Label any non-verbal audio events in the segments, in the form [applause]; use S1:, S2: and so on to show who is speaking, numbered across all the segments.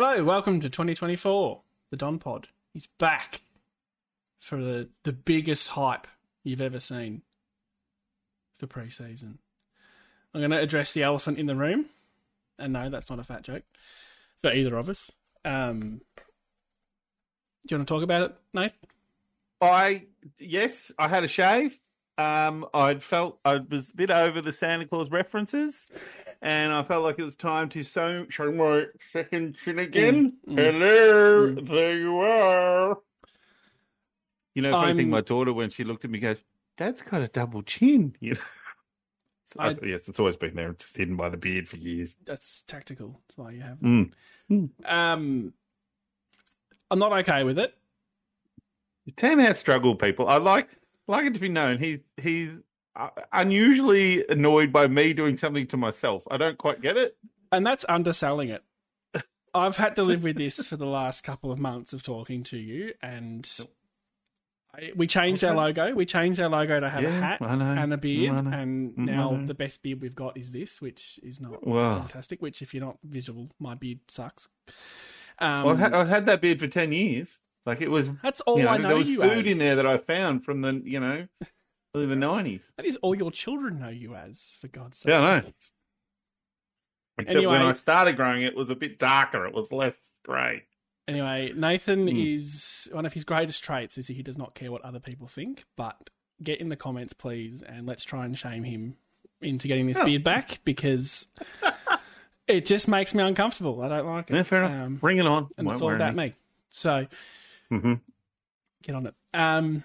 S1: Hello, welcome to 2024. The Don Pod. He's back for the, the biggest hype you've ever seen for pre-season. I'm going to address the elephant in the room. And no, that's not a fat joke for either of us. Um, do you want to talk about it, Nate?
S2: I yes, I had a shave. Um, I'd felt I was a bit over the Santa Claus references, and I felt like it was time to show, show my second chin again.
S1: Mm, mm.
S2: Hello,
S1: Mm.
S2: there you are. You know, funny thing,
S1: I'm-
S2: my daughter when she looked at me goes, "Dad's got a double chin." [laughs] You know. So I yes, it's always been there, just hidden by the beard for years.
S1: That's tactical. That's why you have.
S2: Mm.
S1: Um, I'm not okay with it.
S2: Tan has struggled, people. I like like it to be known. He's he's unusually annoyed by me doing something to myself. I don't quite get it.
S1: And that's underselling it. I've had to live with this for the last couple of months of talking to you, and I, we changed our logo. We changed our logo to have a hat and a beard, and
S2: Mm,
S1: now the best beard we've got is this, which is not
S2: Wow.
S1: fantastic. Which, if you're not visual, my beard sucks. Um,
S2: Well, I've, had, I've had that beard for ten years. Like it was,
S1: that's all
S2: you know,
S1: I know
S2: there was food
S1: as.
S2: in there that I found from the, you know, early the nineties.
S1: That is all your children know you as, for God's sake.
S2: Yeah, I know. Except when I started growing, it was a bit darker. It was less grey.
S1: Anyway, Nathan
S2: Mm.
S1: is one of his greatest traits is he does not care what other people think. But get in the comments, please, and let's try and shame him into getting this
S2: Oh.
S1: beard back because [laughs] it just makes me uncomfortable. I don't like it.
S2: Yeah, fair enough.
S1: Um,
S2: Bring it on.
S1: and it's all about me. So
S2: hmm
S1: get on it. Um,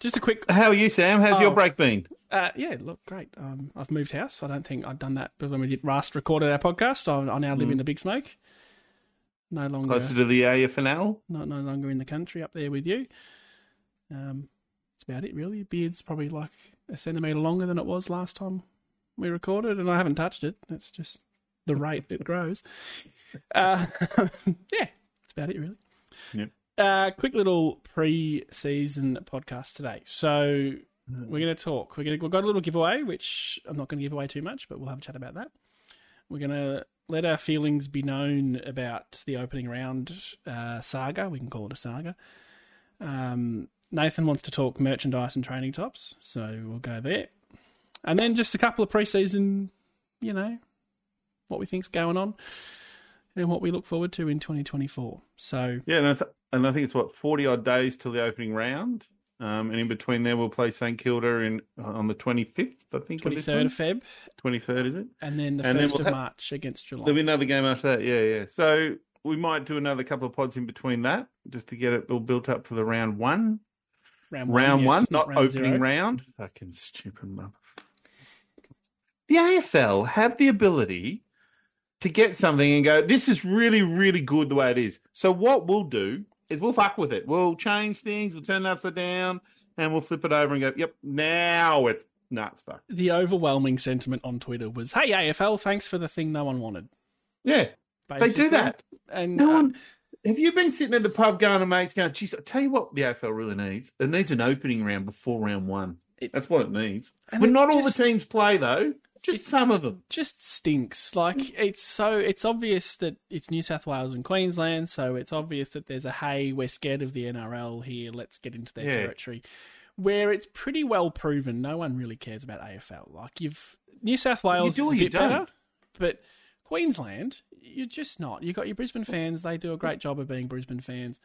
S1: just a quick,
S2: How are you, Sam? How's your
S1: Oh.
S2: break been?
S1: uh, yeah, look great. Um, I've moved house. I don't think I've done that, but when we did last recorded our podcast, I, I now live
S2: Mm.
S1: in the Big Smoke. No longer
S2: Closer to the AFNL?
S1: not no longer in the country up there with you. Um, that's about it, really. Beard's probably like a centimetre longer than it was last time we recorded, and I haven't touched it. That's just the rate it grows. Uh, [laughs] yeah, that's about it, really.
S2: Yep.
S1: Uh, quick little pre-season podcast today. So we're going to talk. We're going to we've got a little giveaway, which I'm not going to give away too much, but we'll have a chat about that. We're going to let our feelings be known about the opening round uh, saga. We can call it a saga. Um, Nathan wants to talk merchandise and training tops, so we'll go there. And then just a couple of preseason, you know, what we think's going on and what we look forward to in 2024. So
S2: Yeah, I, th- and I think it's what forty odd days till the opening round, um, and in between there we'll play St Kilda in on the twenty fifth. I think
S1: 23rd of Feb,
S2: twenty third is it?
S1: and then the
S2: And
S1: 1st
S2: we'll
S1: of
S2: have-
S1: March against July.
S2: There'll be another game after that. Yeah, yeah. So we might do another couple of pods in between that just to get it all built up for the round one.
S1: round
S2: round
S1: yes,
S2: one, not
S1: round
S2: opening
S1: zero.
S2: round. Fucking stupid mother. The AFL have the ability to get something and go, this is really, really good the way it is. So what we'll do is we'll fuck with it. We'll change things, we'll turn it upside down, and we'll flip it over and go, yep, now it's nuts fucked.
S1: The overwhelming sentiment on Twitter was, "Hey AFL, thanks for the thing no one wanted."
S2: Yeah, they do that.
S1: and
S2: No
S1: uh,
S2: one. Have you been sitting at the pub going to mates going, geez, I tell you what the AFL really needs? It needs an opening round before round one.
S1: It-
S2: That's what it needs. But not all the teams play, though. Just
S1: it-
S2: some of them.
S1: just stinks. Like it's so it's obvious that it's New South Wales and Queensland, so it's obvious that there's a hey, we're scared of the NRL here, let's get into their
S2: Yeah.
S1: territory. Where it's pretty well proven no one really cares about AFL. Like you've New South Wales
S2: do or you
S1: bit
S2: don't.
S1: but Queensland, you're just not. You've got your Brisbane fans, they do a great job of being Brisbane fans.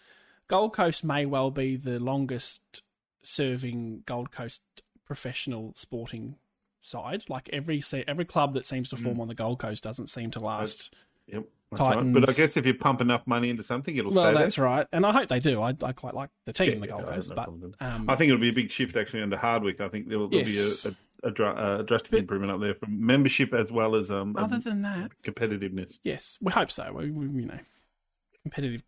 S1: Gold Coast may well be the longest serving Gold Coast professional sporting side. Like every every club that seems to form
S2: Mm.
S1: on the Gold Coast doesn't seem to last.
S2: Yep. That's right.
S1: Titans.
S2: But I guess if you pump enough money into something, it'll
S1: well,
S2: stay
S1: that's right, and I hope they do. I, I quite like the team,
S2: there.
S1: the Gold
S2: Yeah,
S1: Coast,
S2: no
S1: but um,
S2: I think it'll be a big shift actually under Hardwick. I think there'll, there'll
S1: Yes.
S2: be a, a, a, a drastic
S1: But-
S2: improvement up there from membership as well as um,
S1: other
S2: um,
S1: than that,
S2: competitiveness.
S1: yes, we hope so. We, we, you know, competitive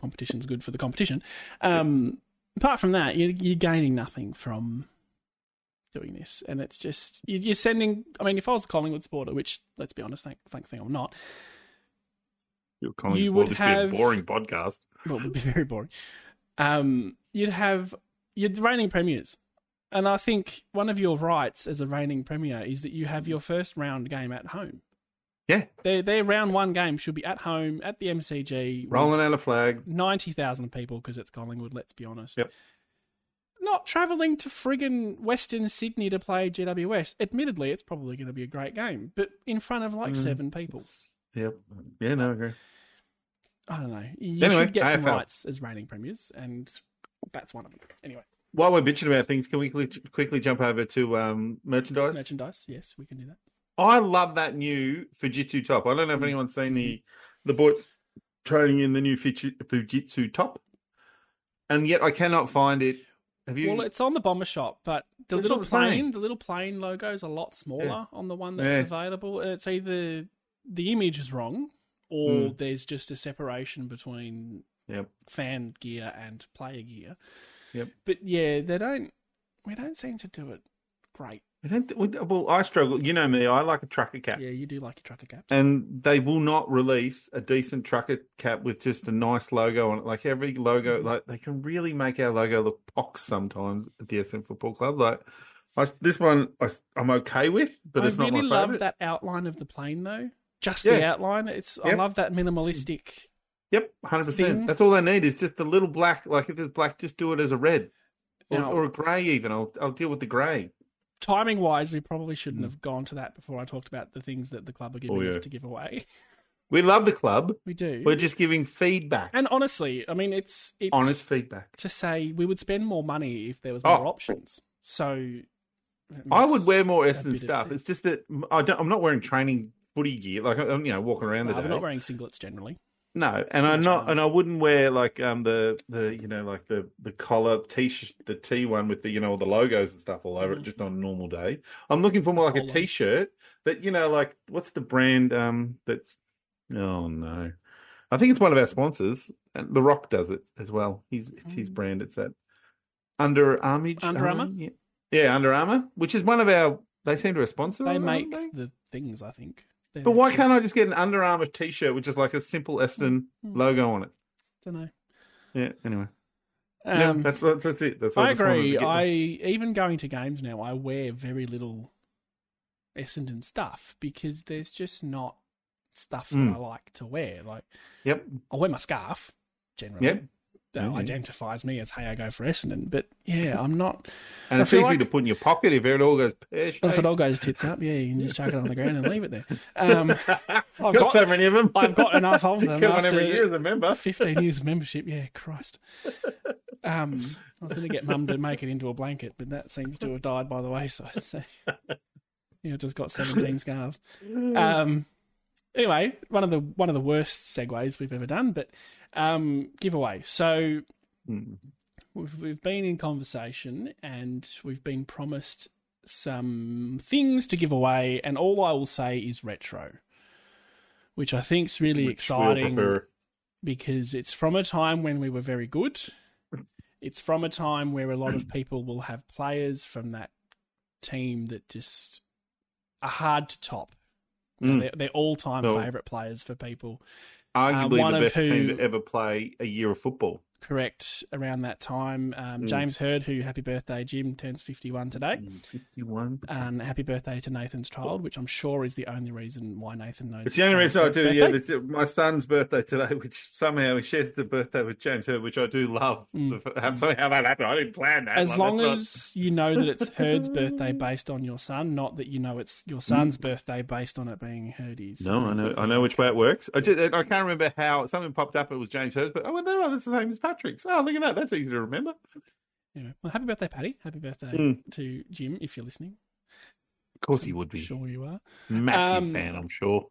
S1: competition's good for the competition. Um, apart from that, you're, you're gaining nothing from doing this, and it's just you- you're sending. I mean, if I was a Collingwood supporter, which let's be honest, thank, thankfully I'm not.
S2: Your Collins
S1: You would have-
S2: be a boring podcast.
S1: well, it would be very boring. Um, you'd have you're the reigning premiers, and I think one of your rights as a reigning premier is that you have your first round game at home. Yeah. Their their round one game should be at home at the MCG.
S2: Rolling out a flag.
S1: ninety thousand people because it's Collingwood. Let's be honest.
S2: Yep.
S1: Not travelling to friggin' Western Sydney to play GWS. Admittedly, it's probably going to be a great game, but in front of like
S2: Mm.
S1: seven people.
S2: Yep. Yeah, no, I agree.
S1: I don't know. You
S2: Anyway,
S1: should get some
S2: AFL.
S1: rights as reigning premiers, and that's one of them. Anyway,
S2: While we're bitching about things, can we quickly, quickly jump over to um, merchandise?
S1: merchandise. Yes, we can do that.
S2: I love that new Fujitsu top. I don't know if
S1: Mm.
S2: anyone's seen the the boys trading in the new Fujitsu top, and yet I cannot find it. Have you?
S1: Well, it's on the bomber shop, but the
S2: It's
S1: little
S2: the same.
S1: plane, the little plane logo is a lot smaller
S2: Yeah.
S1: on the one that's
S2: Yeah.
S1: available. It's either the image is wrong, or
S2: Mm.
S1: there's just a separation between
S2: Yep.
S1: fan gear and player gear.
S2: Yep.
S1: But yeah, they don't. We don't seem to do it great.
S2: I don't, we- well, I struggle. You know me. I like a trucker cap,
S1: Yeah, you do like your trucker caps.
S2: and they will not release a decent trucker cap with just a nice logo on it. Like every logo,
S1: Mm-hmm.
S2: like they can really make our logo look pox sometimes at the Essendon Football Club. Like I, this one, I, am okay with, but
S1: I
S2: it's not my
S1: really
S2: my
S1: love that outline of the plane, though. Just the outline. It's. I love that minimalistic.
S2: Yep, hundred percent. That's all they need is just the little black. Like if it's black, just do it as a red or, or a grey. Even I'll I'll deal with the grey.
S1: Timing wise, we probably shouldn't
S2: Mm.
S1: have gone to that before I talked about the things that the club are giving
S2: Oh, yeah.
S1: us to give away. [laughs]
S2: We love the club.
S1: We do.
S2: We're just giving feedback,
S1: And honestly, I mean, it's it's
S2: honest feedback.
S1: to say we would spend more money if there was
S2: Oh.
S1: more options. So
S2: I would wear more Essendon stuff. It's just that I don't. I'm not wearing training footy gear. Like I'm, you know, walking around
S1: Well,
S2: the day.
S1: I'm not wearing singlets generally.
S2: No, and I'm not, and I wouldn't wear like um the the you know like the the collar t shirt the T one with the you know all the logos and stuff all over it
S1: Mhm.
S2: just on a normal day. I'm looking for more like a
S1: Polo.
S2: t-shirt that you know like what's the brand um that oh no, I think it's one of our sponsors and The Rock does it as well. He's it's his
S1: Mm.
S2: brand. It's that Under Armour.
S1: Under Armour?
S2: Yeah. yeah, Under Armour, which is one of our. They seem to sponsor.
S1: They make
S2: they?
S1: the things, I think.
S2: But why can't I just get an Under Armour t-shirt with just like a simple Essendon
S1: Hmm.
S2: logo on it?
S1: Don't know.
S2: Yeah. Anyway, yeah,
S1: Um,
S2: that's that's that's it. That's
S1: I
S2: just to
S1: agree. I even going to games now, I wear very little Essendon stuff because there's just not stuff that
S2: Mm.
S1: I like to wear. Like
S2: Yep.
S1: I'll wear my scarf generally.
S2: Yep. Yeah.
S1: identifies me as hey, I go for Essendon. But yeah, I'm not.
S2: And it's easy
S1: like-
S2: to put in your pocket if it all goes pear
S1: If it all goes tits up, yeah, you can just chuck it on the ground and leave it there. Um, [laughs]
S2: got,
S1: got-
S2: so many of them.
S1: I've got enough of [laughs] them.
S2: Get one every year as a member.
S1: 15 years of membership. Yeah, Christ. Um, [laughs] I was going to get mum to make it into a blanket, but that seems to have died by the wayside. So, you know, just got 17 scarves. Um, anyway, one of the one of the worst segues we've ever done, but um, giveaway. So
S2: Hmm.
S1: we've, we've been in conversation and we've been promised some things to give away, and all I will say is retro, which I think is really
S2: Which we'll
S1: exciting because it's from a time when we were very good. [laughs] It's from a time where a lot of [clears throat] people will have players from that team that just are hard to top.
S2: Mm.
S1: They're, they're all-time
S2: No.
S1: favorite players for people.
S2: Arguably um,
S1: one
S2: the best team to ever play a year of football.
S1: Correct around that time. Um,
S2: Mm.
S1: James Hird, who happy birthday, Jim turns fifty-one today.
S2: Fifty-one.
S1: And happy birthday to Nathan's child, which I'm sure is the only reason why Nathan knows.
S2: It's the only reason I do. Yeah,
S1: birthday.
S2: that's my son's birthday today, which somehow he shares the birthday with James Hird, which I do love.
S1: Mm.
S2: Somehow that happened. I didn't plan that.
S1: As
S2: Like,
S1: long as you know that it's Hird's birthday based on your son, not that you know it's your son's birthday based on it being Hirdy's.
S2: Mm. No, I know, I know which way it works. I just, I can't remember how something popped up. It was James Hurst, but I went, "Oh, that's the same as Patrick's." Oh, look at that. That's easy to remember.
S1: Anyway, well, happy birthday, Patty. Happy birthday
S2: Mm.
S1: to Jim, if you're listening.
S2: Of course, he would be.
S1: Sure you are.
S2: Massive
S1: Um,
S2: fan, I'm sure.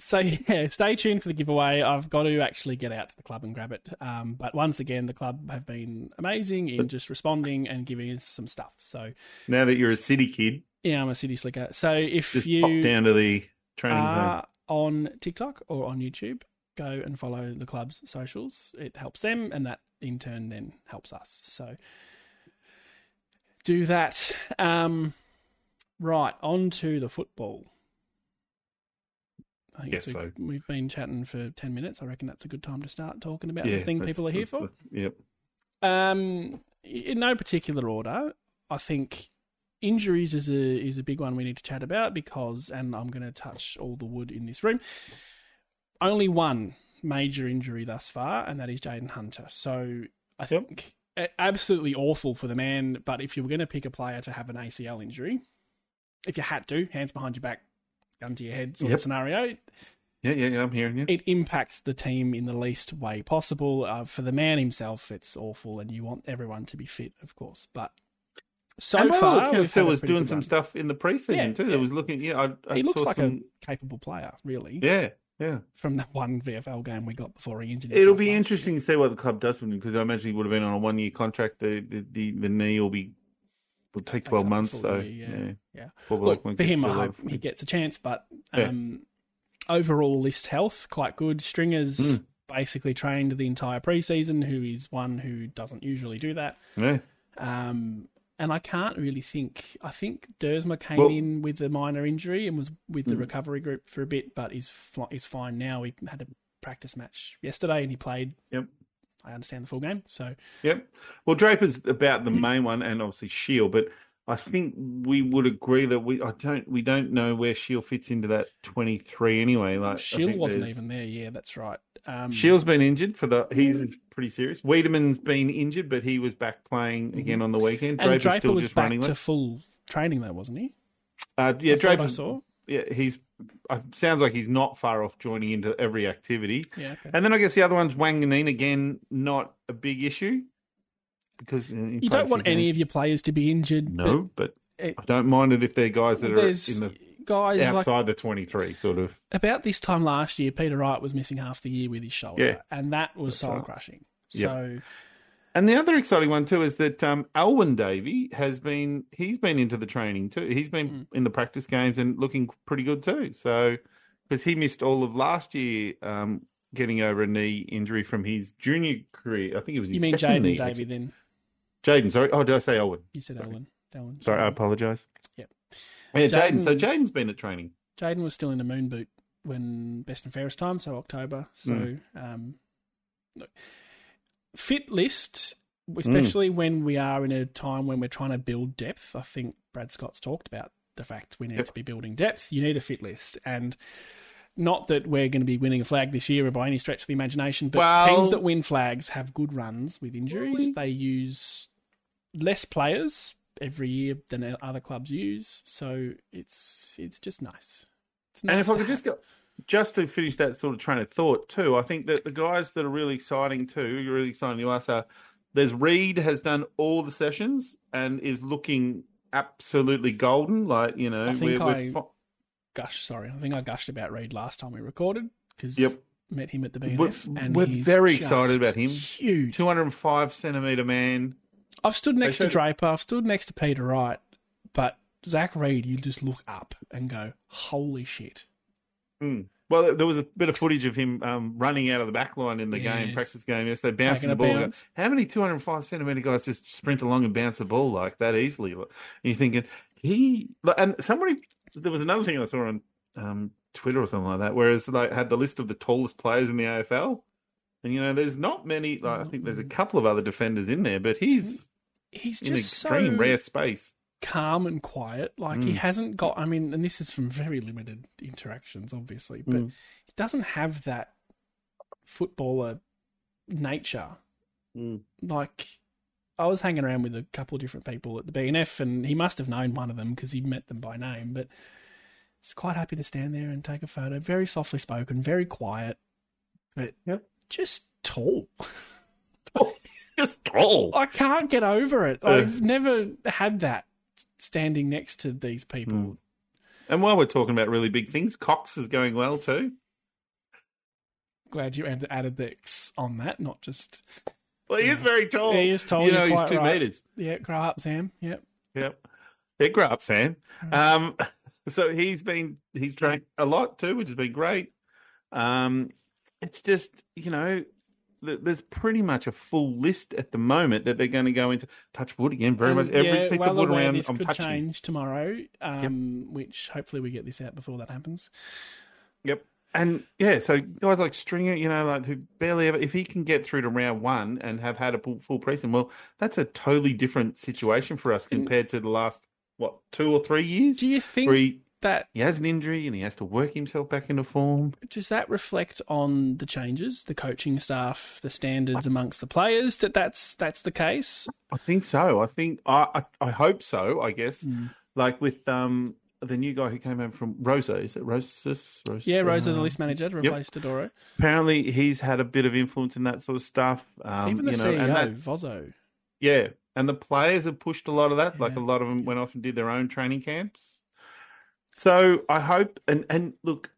S1: So [laughs] yeah, stay tuned for the giveaway. I've got to actually get out to the club and grab it. Um, but once again, the club have been amazing in just responding and giving us some stuff. So
S2: Now that you're a city kid,
S1: yeah, I'm a city slicker. So if
S2: just
S1: you
S2: pop down to the training
S1: are on TikTok or on YouTube, go and follow the club's socials. It helps them, and that in turn then helps us. So do that. Um, right on to the football. I think
S2: Yes,
S1: a-
S2: so-
S1: we've been chatting for ten minutes. I reckon that's a good time to start talking about
S2: zone.
S1: the thing people are here for.
S2: Yep.
S1: Um, in no particular order, I think injuries is a is a big one we need to chat about because, and I'm going to touch all the wood in this room. Only one major injury thus far, and that is Jaden Hunter. So I think absolutely awful for the man. But if you were going to pick a player to have an ACL injury, if you had to, hands behind your back, gun to your head sort
S2: Yep.
S1: of scenario,
S2: Yeah, yeah, yeah. I'm hearing you.
S1: it impacts the team in the least way possible. Uh, for the man himself, it's awful, and you want everyone to be fit, of course. But so
S2: and
S1: far, we've
S2: Phil was doing some
S1: run.
S2: stuff in the preseason
S1: Yeah,
S2: too.
S1: yeah.
S2: That was looking. Yeah, I, I
S1: He looks
S2: saw
S1: like
S2: some,
S1: a capable player, really.
S2: Yeah, yeah.
S1: From the one VFL game we got before he injured
S2: It'll be interesting to see what the club does with him because I imagine he would have been on a one-year contract. The the, the, the knee will be will take twelve months. So
S1: year,
S2: yeah,
S1: yeah. Yeah. Look, for him, I hope he gets a chance. But
S2: Yeah.
S1: um, overall, list health quite good. Stringer's
S2: Mm.
S1: basically trained the entire preseason. Who is one who doesn't usually do that.
S2: Yeah.
S1: Um, and I can't really think. I think Duursma came
S2: Well-
S1: in with a minor injury and was with the
S2: Mm.
S1: recovery group for a bit, but is is fine now. He had a practice match yesterday and he played.
S2: Yep.
S1: I understand the full game, so
S2: Yep. Well, Draper's about the main one, and obviously Shiel. But I think we would agree that we I don't we don't know where Shiel fits into that twenty three anyway. Like Shiel
S1: wasn't
S2: there's-
S1: even there. Yeah, that's right. Um,
S2: Shiel's been injured for the. He's pretty serious. Weideman's been injured, but he was back playing again on the weekend. Draper's
S1: Draper
S2: still
S1: was
S2: just
S1: back
S2: running
S1: to full training though, wasn't he?
S2: Uh, yeah,
S1: I thought I
S2: Draper.
S1: saw.
S2: Yeah, he's. Uh, sounds like he's not far off joining into every activity.
S1: Yeah, okay.
S2: And then I guess the other one's Wanganeen again, not a big issue because uh,
S1: you don't want any of your players to be injured.
S2: No, but
S1: it-
S2: I don't mind it if they're guys that are in the
S1: guys like
S2: outside the twenty three sort of.
S1: about this time last year, Peter Wright was missing half the year with his shoulder,
S2: Yeah.
S1: and that was
S2: That's
S1: soul
S2: right.
S1: crushing.
S2: Yep.
S1: So
S2: And the other exciting one too is that um, Alwyn Davey has been he's been into the training too. He's been
S1: Mm.
S2: in the practice games and looking pretty good too. So because he missed all of last year, um, getting over a knee injury from his junior career. I think it was his
S1: you mean Jaden. Davey? Then
S2: Jaden, sorry. Oh, did I say Alwyn?
S1: you said. Ellen. Ellen.
S2: Sorry, I apologise.
S1: Yep.
S2: Yeah, Jaden. So
S1: Jaden-
S2: Jaden's been at training.
S1: Jaden was still in the moon boot when best and fairest time, so October. So
S2: Mm.
S1: um, look, fit list,
S2: Mm.
S1: especially when we are in a time when we're trying to build depth. I think Brad Scott's talked about the fact we need
S2: Yep.
S1: to be building depth. You need a fit list, and not that we're going to be winning a flag this year by any stretch of the imagination, but
S2: Well-
S1: teams that win flags have good runs with injuries.
S2: We-
S1: They use less players every year than other clubs use, so it's it's just nice. It's nice
S2: And if I could just go, just to finish that sort of train of thought too, I think that the guys that are really exciting too, really exciting to us are there's Reid has done all the sessions and is looking absolutely golden. Like you know,
S1: I think
S2: we're, we're
S1: I-
S2: fi-
S1: gush. Sorry, I think I gushed about Reid last time we recorded because
S2: Yep.
S1: met him at the
S2: We're-
S1: BNF, and
S2: we're very excited about him.
S1: Huge.
S2: 205 centimeter man.
S1: I've stood next to Draper. I've stood next to Peter Wright, but Zach Reid, you just look up and go, "Holy shit!"
S2: Mm. Well, there was a bit of footage of him um, running out of the back line in the game, practice game yesterday, bouncing
S1: Taking
S2: the ball.
S1: Bounce.
S2: How many 205 centimeter guys just sprint along and bounce the ball like that easily? And you're thinking, he. And somebody, there was another thing I saw on um, Twitter or something like that, whereas they had the list of the tallest players in the AFL. And, you know, there's not many, like, I think there's a couple of other defenders in there, but he's
S1: He's
S2: in
S1: just
S2: extreme
S1: so
S2: rare space.
S1: calm and quiet. Like he
S2: Mm.
S1: hasn't got. I mean, and this is from very limited interactions, obviously, but
S2: Mm.
S1: he doesn't have that footballer nature.
S2: Mm.
S1: Like I was hanging around with a couple of different people at the BNF, and he must have known one of them because he met them by name. But he's quite happy to stand there and take a photo. Very softly spoken, very quiet, but
S2: Yep.
S1: just tall.
S2: Just tall.
S1: I can't get over it.
S2: Uh.
S1: I've never had that standing next to these people.
S2: Mm. And while we're talking about really big things, Cox is going well too.
S1: Glad you added the X on that, not just
S2: Well, he is very tall.
S1: Yeah, he is tall,
S2: You know, he's two
S1: right.
S2: meters.
S1: yeah. Grow up, Sam. Yep.
S2: Yep. Yeah, grow up, Sam. Um, [laughs] so he's been he's trained a lot too, which has been great. Um, it's just you know, there's pretty much a full list at the moment that they're going to go into. Touch wood again, very
S1: Um,
S2: much every
S1: yeah,
S2: piece
S1: well
S2: of wood around.
S1: This
S2: I'm
S1: could
S2: touching.
S1: change tomorrow, um, which hopefully we get this out before that happens.
S2: Yep. And yeah, so guys like Stringer, you know, like who barely ever, if he can get through to round one and have had a full, full preseason, well, that's a totally different situation for us compared to the last what two or three years.
S1: Do you think
S2: he,
S1: that
S2: he has an injury and he has to work himself back into form.
S1: does that reflect on the changes, the coaching staff, the standards amongst the players? That that's that's the case.
S2: I think so. I think I I, I hope so. I guess
S1: Mm.
S2: like with um the new guy who came over from Rosa. Is it Rosas? Rosa?
S1: Yeah, Rosa, the list manager, replaced replace Dodoro.
S2: Apparently, he's had a bit of influence in that sort of stuff. Um,
S1: Even the
S2: you know,
S1: CEO,
S2: and that,
S1: Vozzo.
S2: yeah, and the players have pushed a lot of that. Like a lot of them went off and did their own training camps. So I hope and and look,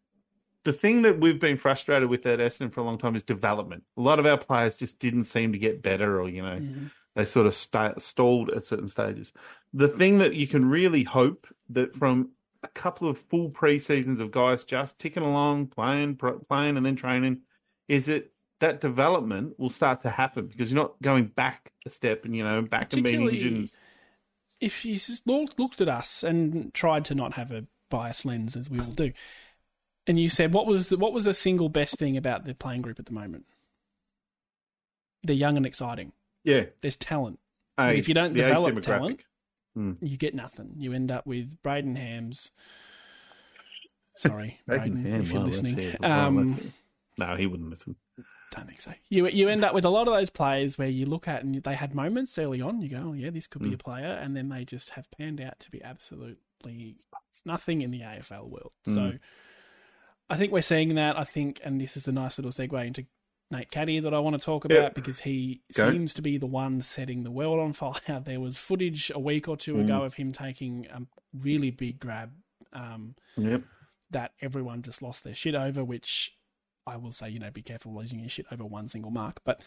S2: the thing that we've been frustrated with at Essendon for a long time is development. A lot of our players just didn't seem to get better, or you know,
S1: Mhm.
S2: they sort of sta stalled at certain stages. The thing that you can really hope that from a couple of full pre seasons of guys just ticking along, playing, pro- playing, and then training, is that that development will start to happen because you're not going back a step and you know back and being injured.
S1: If you looked at us and tried to not have a biased lens, as we all do, and you said what was the, what was the single best thing about the playing group at the moment? They're young and exciting.
S2: Yeah,
S1: There's talent.
S2: age,
S1: if you don't develop talent-
S2: Hmm.
S1: You get nothing. You end up with Brayden Hams. Sorry, [laughs]
S2: Braden
S1: Braden, if you're listening. Um,
S2: no, he wouldn't listen.
S1: don't think so. You you end up with a lot of those players where you look at and they had moments early on. You go, oh yeah, this could be
S2: Mm.
S1: a player, and then they just have panned out to be absolutely nothing in the AFL world.
S2: Mm.
S1: So I think we're seeing that. I think, and this is a nice little segue into Nate Caddy that I want to talk about
S2: Yeah.
S1: because he
S2: Go.
S1: seems to be the one setting the world on [laughs] fire. There was footage a week or two
S2: Mm.
S1: ago of him taking a really big grab. Um,
S2: Yep.
S1: that everyone just lost their shit over, which I will say, you know, be careful losing your shit over one single mark. But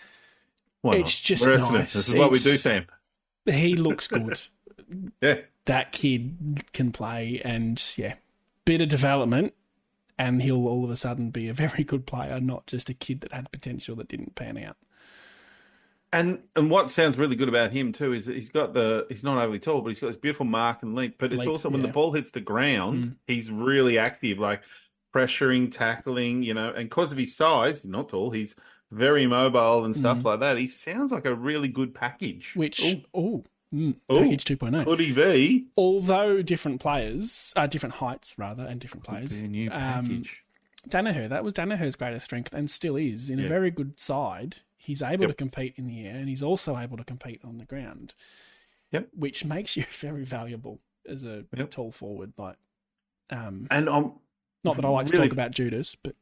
S1: It's just nice.
S2: This is what we do, Sam.
S1: he looks good. [laughs]
S2: Yeah.
S1: that kid can play, and yeah, bit of development, and he'll all of a sudden be a very good player, not just a kid that had potential that didn't pan out.
S2: And and what sounds really good about him too is that he's got the he's not overly tall, but he's got this beautiful mark and leap. But it's also when the
S1: yeah. Mm.
S2: ball hits the ground, he's really active, like pressuring, tackling, you know. And because of his size, he's not tall, he's very mobile and stuff
S1: Mm.
S2: like that. He sounds like a really good package.
S1: Which, oh, mm, package 2.0.
S2: could he be?
S1: Although different players, uh, different heights rather, and different players.
S2: a new
S1: Um,
S2: package.
S1: Daniher, that was Daniher's greatest strength and still is. In a very good side, he's able
S2: Yep.
S1: to compete in the air and he's also able to compete on the ground.
S2: Yep.
S1: Which makes [laughs] you very valuable as a
S2: Yep.
S1: tall forward. Like, um,
S2: and I'm
S1: not that I like to talk about Judas, but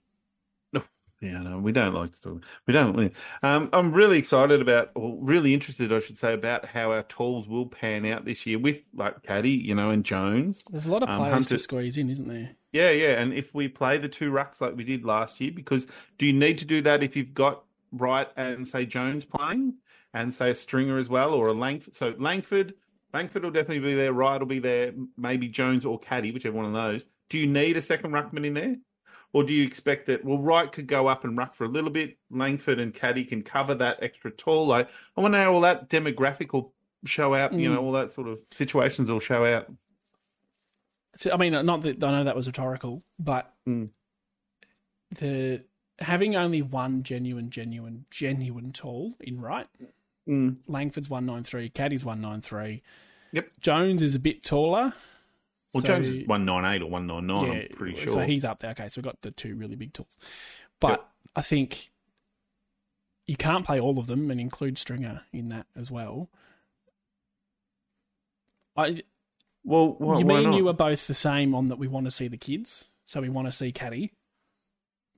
S2: Yeah, no, we don't like to talk. We don't. Um, I'm really excited about, or really interested, I should say, about how our tools will pan out this year with like Caddy, you know, and Jones.
S1: there's a lot of
S2: Um,
S1: players
S2: Hunter-
S1: to squeeze in, isn't there?
S2: Yeah, yeah. And if we play the two rucks like we did last year, because do you need to do that if you've got Wright and say Jones playing, and say a Stringer as well, or a Langford? So Langford, Langford will definitely be there. Wright will be there. Maybe Jones or Caddy, whichever one of those. Do you need a second ruckman in there? Or do you expect that, well, Wright could go up and ruck for a little bit, Langford and Caddy can cover that extra tall? I wonder how all that demographic will show out, you
S1: Mm.
S2: know, all that sort of situations will show out.
S1: So, I mean, not that I know that was rhetorical, but
S2: Mm.
S1: the having only one genuine, genuine, genuine tall in right.
S2: Mm.
S1: Langford's one nine three, Caddy's one nine three.
S2: Yep.
S1: Jones is a bit taller.
S2: Well,
S1: so-
S2: Jones is 198 or 199, I'm pretty sure.
S1: So he's up there. Okay, so we've got the two really big tools. But
S2: Yep.
S1: I think you can't play all of them and include Stringer in that as well. I
S2: Well, why,
S1: you mean you are both the same on that we want to see the kids, so we want to see Caddy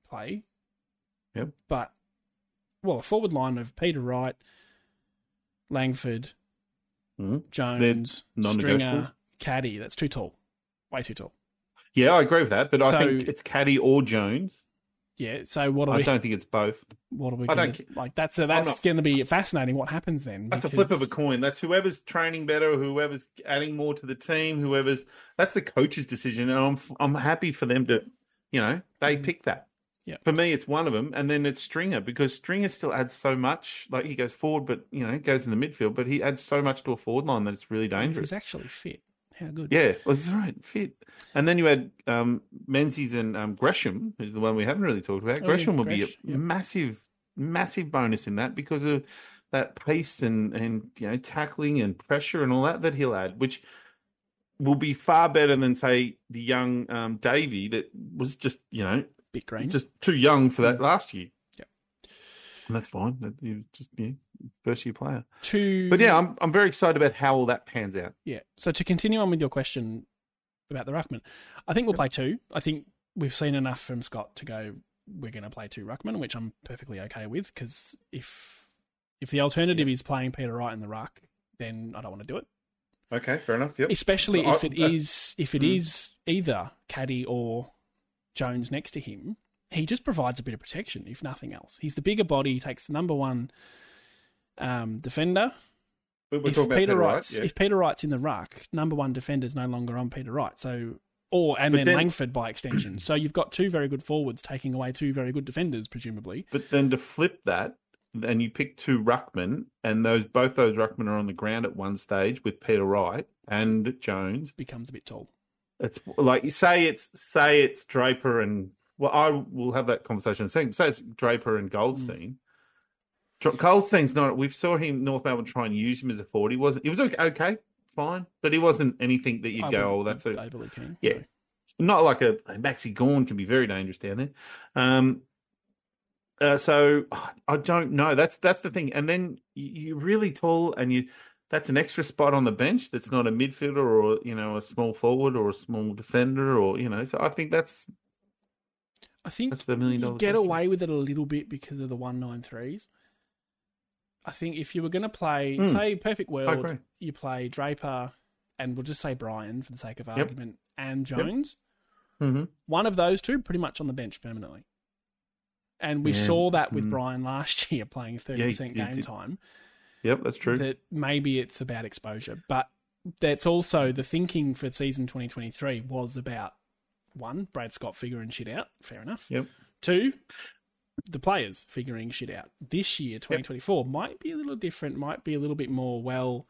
S1: play.
S2: Yep.
S1: But well, a forward line of Peter Wright, Langford,
S2: Mhm.
S1: Jones. Stringer, Caddy. That's too tall. Way too tall.
S2: Yeah, I agree with that, but I
S1: So-
S2: think it's Caddy or Jones.
S1: Yeah. So what are
S2: I
S1: we?
S2: don't think it's both.
S1: What are we?
S2: I
S1: Gonna,
S2: don't
S1: like that's a, that's
S2: not-
S1: going to be fascinating. What happens then?
S2: That's a flip of a coin. That's whoever's training better, whoever's adding more to the team, whoever's that's the coach's decision, and I'm I'm happy for them to, you know, they
S1: Mhm.
S2: pick that.
S1: Yeah.
S2: For me, it's one of them, and then it's Stringer because Stringer still adds so much. Like he goes forward, but you know, he goes in the midfield, but he adds so much to a forward line that it's really dangerous.
S1: He's actually fit. How good?
S2: Yeah, well, that's right, fit. And then you had um, Menzies and um, Gresham, who's the one we haven't really talked about.
S1: Oh, yeah,
S2: Gresham will
S1: Gresh,
S2: be a
S1: yeah.
S2: massive, massive bonus in that because of that pace and and you know tackling and pressure and all that that he'll add. Which will be far better than say the young um, Davy that was just you know
S1: Bit green.
S2: just too young for that last year.
S1: Yeah,
S2: and that's fine. That- He was just yeah, first year player.
S1: to
S2: But yeah, I'm I'm very excited about how all that pans out.
S1: Yeah. So to continue on with your question about the ruckman, I think we'll play two. I think we've seen enough from Scott to go. We're going to play two ruckman, which I'm perfectly okay with because if if the alternative is playing Peter Wright in the ruck, then I don't want to do it.
S2: Okay, fair enough. Yep.
S1: Especially
S2: I-
S1: if it
S2: that-
S1: is if it
S2: Mm.
S1: is either Caddy or Jones next to him. He just provides a bit of protection, if nothing else. He's the bigger body, takes the number one um, defender.
S2: We're
S1: if
S2: talking about
S1: Peter
S2: Peter Wright,
S1: Wright's
S2: yeah.
S1: if Peter Wright's in the ruck, number one defender's no longer on Peter Wright. So or and then,
S2: then-
S1: Langford by extension. so you've got two very good forwards taking away two very good defenders, presumably.
S2: But then to flip that, and you pick two ruckmen, and those both those ruckmen are on the ground at one stage with Peter Wright and Jones.
S1: Becomes a bit tall.
S2: It's like you say it's say it's Draper and well, I will have that conversation in a second. Say it's Draper and Goldstein. Dr- thing's not. We've saw him North Melbourne try and use him as a forward. He wasn't. He was okay, fine, but he wasn't anything that you'd
S1: I
S2: go, oh, that's a
S1: overly keen.
S2: Yeah. not like a Maxi Gawn can be very dangerous down there. Um, uh, so I don't know. That's that's the thing. And then you- you're really tall, and you that's an extra spot on the bench. That's not a midfielder or you know a small forward or a small defender or you know. So I think that's
S1: I think
S2: that's the million dollar.
S1: get
S2: question.
S1: away with it a little bit because of the one nine threes. I think if you were going to play,
S2: Hmm.
S1: say, perfect world, you play Draper, and we'll just say Bryant for the sake of argument, and
S2: Yep.
S1: Jones.
S2: Mhm.
S1: One of those two pretty much on the bench permanently. And we
S2: Yeah.
S1: saw that with
S2: Mm.
S1: Bryant last [laughs] year playing 30%
S2: he
S1: game
S2: did.
S1: time.
S2: Yep, that's true.
S1: That maybe it's about exposure. But that's also the thinking for season 2023 was about one, Brad Scott figuring shit out. Fair enough.
S2: Yep.
S1: Two, the players figuring shit out. This year, 2024, might be a little different, might be a little bit more, well,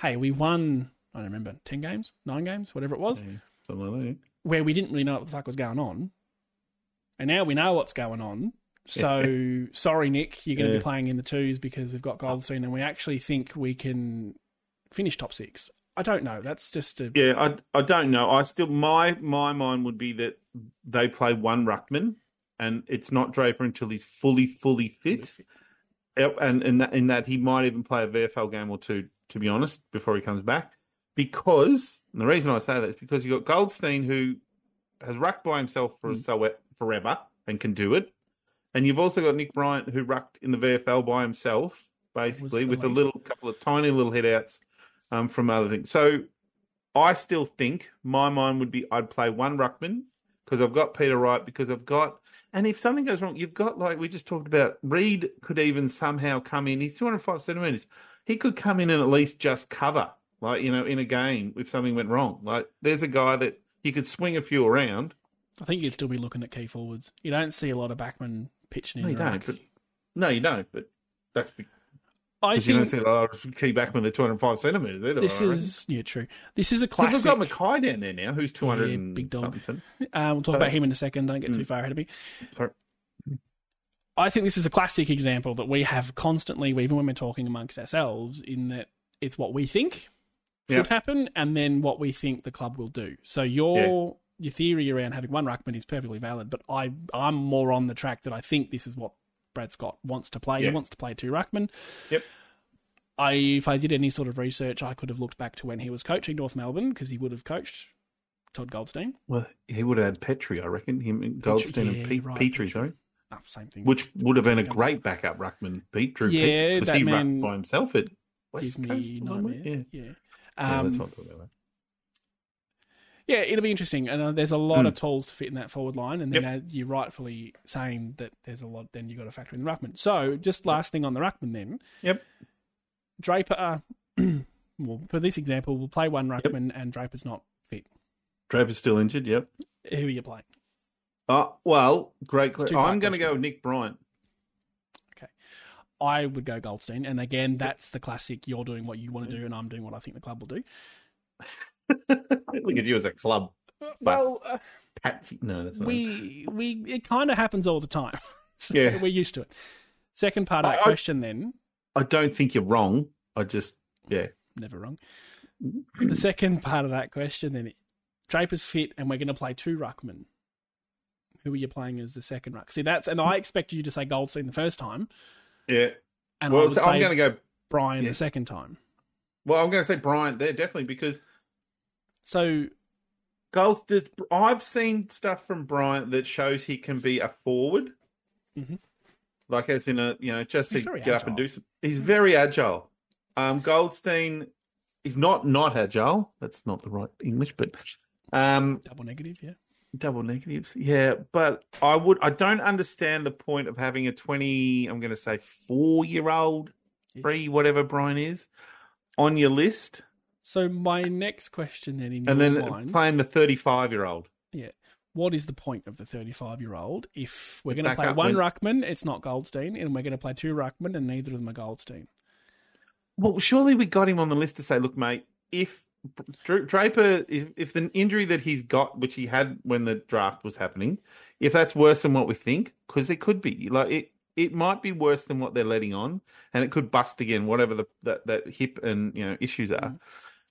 S1: hey, we won, I don't remember, 10 games, nine games, whatever it was,
S2: Yeah, something like that.
S1: where we didn't really know what the fuck was going on. And now we know what's going on. So [laughs] sorry, Nick, you're going to
S2: Yeah.
S1: be playing in the twos because we've got Goldstein and we actually think we can finish top six. I don't know. That's just a.
S2: Yeah, I I don't know. I still my my mind would be that they play one ruckman, and it's not Draper until he's fully fully fit. Yep, and in that in that he might even play a VFL game or two, to be honest, before he comes back. Because and the reason I say that is because you have got Goldstein who has rucked by himself for
S1: Mm.
S2: so forever and can do it, and you've also got Nick Bryant who rucked in the VFL by himself, basically with a little couple of tiny little hit outs um, from other things. So I still think my mind would be I'd play one ruckman because I've got Peter Wright because I've got and if something goes wrong, you've got like we just talked about. Reid could even somehow come in. He's two hundred five centimeters. He could come in and at least just cover, like you know, in a game if something went wrong. Like there's a guy that you could swing a few around.
S1: I think you'd still be looking at key forwards. You don't see a lot of backmen pitching in
S2: No, you don't. But no, you don't. But that's
S1: I
S2: you
S1: think
S2: a lot of key back when they're two hundred five centimeters.
S1: This
S2: reckon.
S1: is yeah true. This is a classic.
S2: we've got Mackay down there now, who's two hundred
S1: Yeah, big dog.
S2: something.
S1: Uh, we'll talk
S2: Uh,
S1: about him in a second. Don't get too
S2: mm.
S1: far ahead of me.
S2: Sorry.
S1: I think this is a classic example that we have constantly, even when we're talking amongst ourselves, in that it's what we think should
S2: Yep.
S1: happen and then what we think the club will do. So your your theory around having one ruckman is perfectly valid, but I I'm more on the track that I think this is what Brad Scott wants to play.
S2: Yeah.
S1: He wants to play two ruckman.
S2: Yep.
S1: I if I did any sort of research, I could have looked back to when he was coaching North Melbourne because he would have coached Todd Goldstein.
S2: Well, he would have had Petrie, I reckon. Him, and Goldstein,
S1: yeah,
S2: and
S1: right,
S2: Petrie, sorry.
S1: Oh, same thing.
S2: Which would have been a great backup ruckman, Pete Drew
S1: Yeah,
S2: because he rucked by himself at West Coast. Yeah.
S1: yeah Um,
S2: let's not talk about that.
S1: Yeah, it'll be interesting, and uh, there's a lot
S2: Mm.
S1: of tools to fit in that forward line. And then, as you're rightfully saying that there's a lot, then you've got to factor in the ruckman. So, just last thing on the ruckman, then
S2: Yep.
S1: Draper. Uh, [clears throat] well, for this example, we'll play one ruckman, and Draper's not fit.
S2: Draper's still injured. Yep.
S1: Who are you playing?
S2: Uh, well, great. Question. I'm going to go with Nick Bryant. Okay.
S1: I would go Goldstein, and again, that's the classic. You're doing what you want to do, and I'm doing what I think the club will do.
S2: Look at you as a club
S1: well, uh,
S2: patsy. No, that's not.
S1: we we it kind of happens all the time. [laughs] so
S2: Yeah.
S1: we're used to it. Second part of that
S2: I- I-
S1: question, then
S2: I don't think you're wrong. I just, yeah.
S1: never wrong. the second part of that question then Draper's fit and we're going to play two ruckmen. Who are you playing as the second ruck? See, that's and I expected you to say Goldstein the first time,
S2: Yeah.
S1: and I
S2: Well,
S1: would
S2: so
S1: say
S2: I'm going to go.
S1: Bryant
S2: yeah.
S1: the second time.
S2: Well, I'm going to say Bryant there definitely because
S1: So
S2: Gold. there's- I've seen stuff from Bryant that shows he can be a forward,
S1: Mhm.
S2: like as in a you know just
S1: He's
S2: to get up and do. Some, he's very agile. Um, Goldstein, is not not agile. That's not the right English, but um,
S1: double negative, yeah.
S2: double negatives. Yeah, but I would. I don't understand the point of having a twenty. I'm going to say four year old, three whatever Bryant is, on your list,
S1: So my next question then in
S2: and
S1: your
S2: then
S1: mind,
S2: playing the thirty five year old.
S1: Yeah, what is the point of the 35 year old if we're going to play one
S2: when-
S1: ruckman, it's not Goldstein, and we're going to play two ruckman, and neither of them are Goldstein.
S2: Well, surely we got him on the list to say, look, mate, if Draper, if, if the injury that he's got, which he had when the draft was happening, if that's worse than what we think, because it could be, like it, it might be worse than what they're letting on, and it could bust again, whatever the that, that hip and you know issues are. Mm.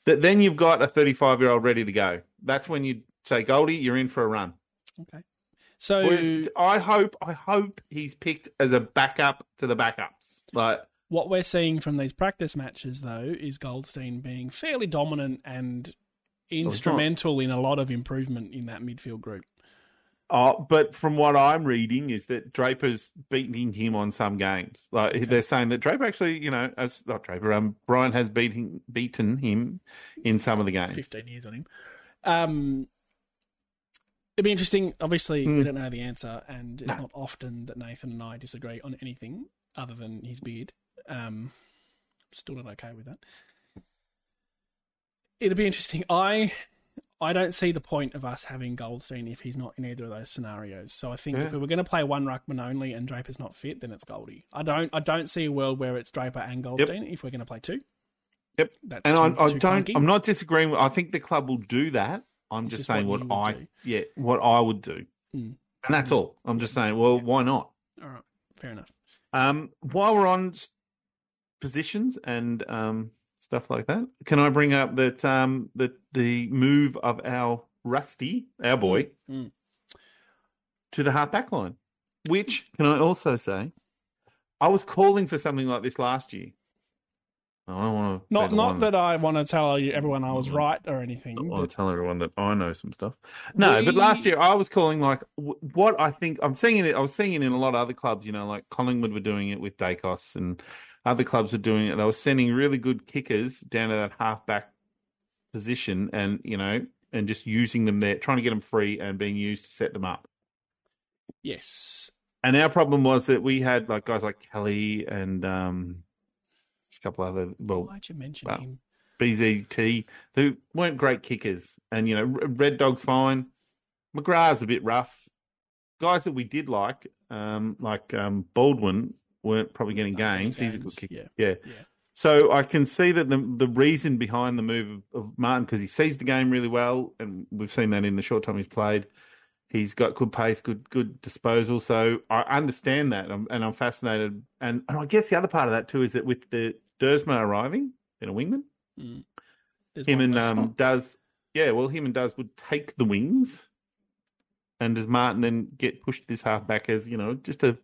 S2: That then you've got a 35 year old ready to go. That's when you say, Goldie, you're in for a run.
S1: Okay. So
S2: Whereas I hope, I hope he's picked as a backup to the backups. Like,
S1: what we're seeing from these practice matches, though, is Goldstein being fairly dominant and oh, instrumental in a lot of improvement in that midfield group.
S2: Oh, but from what I'm reading is that Draper's beating him on some games. Like they're saying that Draper actually, you know, as not Draper, um, Bryant has beaten beaten him in some of the games.
S1: 15 years on him. Um, it'd be interesting. Obviously, we
S2: Hmm.
S1: don't know the answer, and it's
S2: No.
S1: not often that Nathan and I disagree on anything other than his beard. Um, still not okay with that. It'd be interesting. I I don't see the point of us having Goldstein if he's not in either of those scenarios. So I think if we were going to play one ruckman only and Draper's not fit, then it's Goldie. I don't I don't see a world where it's Draper and Goldstein if we're going to play two.
S2: Yep.
S1: That's
S2: And
S1: too,
S2: I, I don't.
S1: clunky.
S2: I'm not disagreeing. with- I think the club will do that. I'm just
S1: just
S2: saying
S1: what
S2: what, I
S1: do.
S2: yeah what I would do,
S1: Mm.
S2: and that's all. I'm just saying. Well, why not?
S1: All right, fair enough.
S2: Um, while we're on positions and um, stuff like that, can I bring up that um, that the move of our Rusty, our boy,
S1: Mm.
S2: to the half back line, which can I also say, I was calling for something like this last year. I don't want to
S1: Not not that I want to tell you everyone I was
S2: Mm.
S1: right or anything.
S2: I want
S1: But
S2: to tell everyone that I know some stuff. No, but last year I was calling like what I think I'm seeing it. I was seeing it in a lot of other clubs. You know, like Collingwood were doing it with Daicos, and other clubs were doing it. They were sending really good kickers down to that half back position, and you know, and just using them there, trying to get them free and being used to set them up.
S1: yes,
S2: And our problem was that we had like guys like Kelly and um, a couple other well
S1: why'd you mention
S2: well,
S1: him?
S2: BZT, who weren't great kickers. And, you know, Red Dog's fine. McGrath's a bit rough. Guys that we did like, um, like um, Baldwin, weren't probably getting
S1: getting
S2: games. He's a good kicker.
S1: yeah.
S2: Yeah.
S1: Yeah.
S2: So I can see that the the reason behind the move of, of Martin, because he sees the game really well, and we've seen that in the short time he's played. He's got good pace, good good disposal. So I understand that, and I'm, and I'm fascinated. And, and I guess the other part of that too is that with the Duursma arriving in a wingman,
S1: Mm.
S2: Him and um does yeah well him and does would take the wings and does martin then get pushed to this halfback as you know just a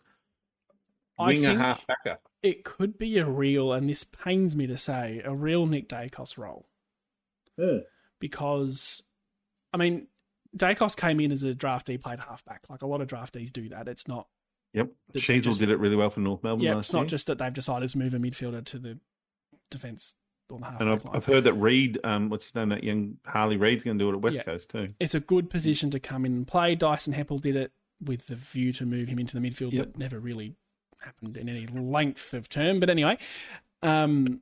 S2: winger
S1: think
S2: halfbacker
S1: it could be a real, and this pains me to say, a real Nick Daicos role because, I mean, Daicos came in as a draftee, played halfback. Like a lot of draftees do that. It's not.
S2: yep
S1: That
S2: Sheezel
S1: just-
S2: did it really well for north melbourne
S1: Yeah,
S2: last
S1: it's not
S2: year.
S1: just that they've decided to move a midfielder to the defence or the halfback
S2: and I've. I've heard that Reed, um, what's his name, that young Harley Reid's going to do it at West
S1: Yeah.
S2: Coast too.
S1: it's a good position to come in and play. Dyson Heppell did it with the view to move him into the midfield,
S2: Yep.
S1: but never really happened in any length of term. But anyway, um,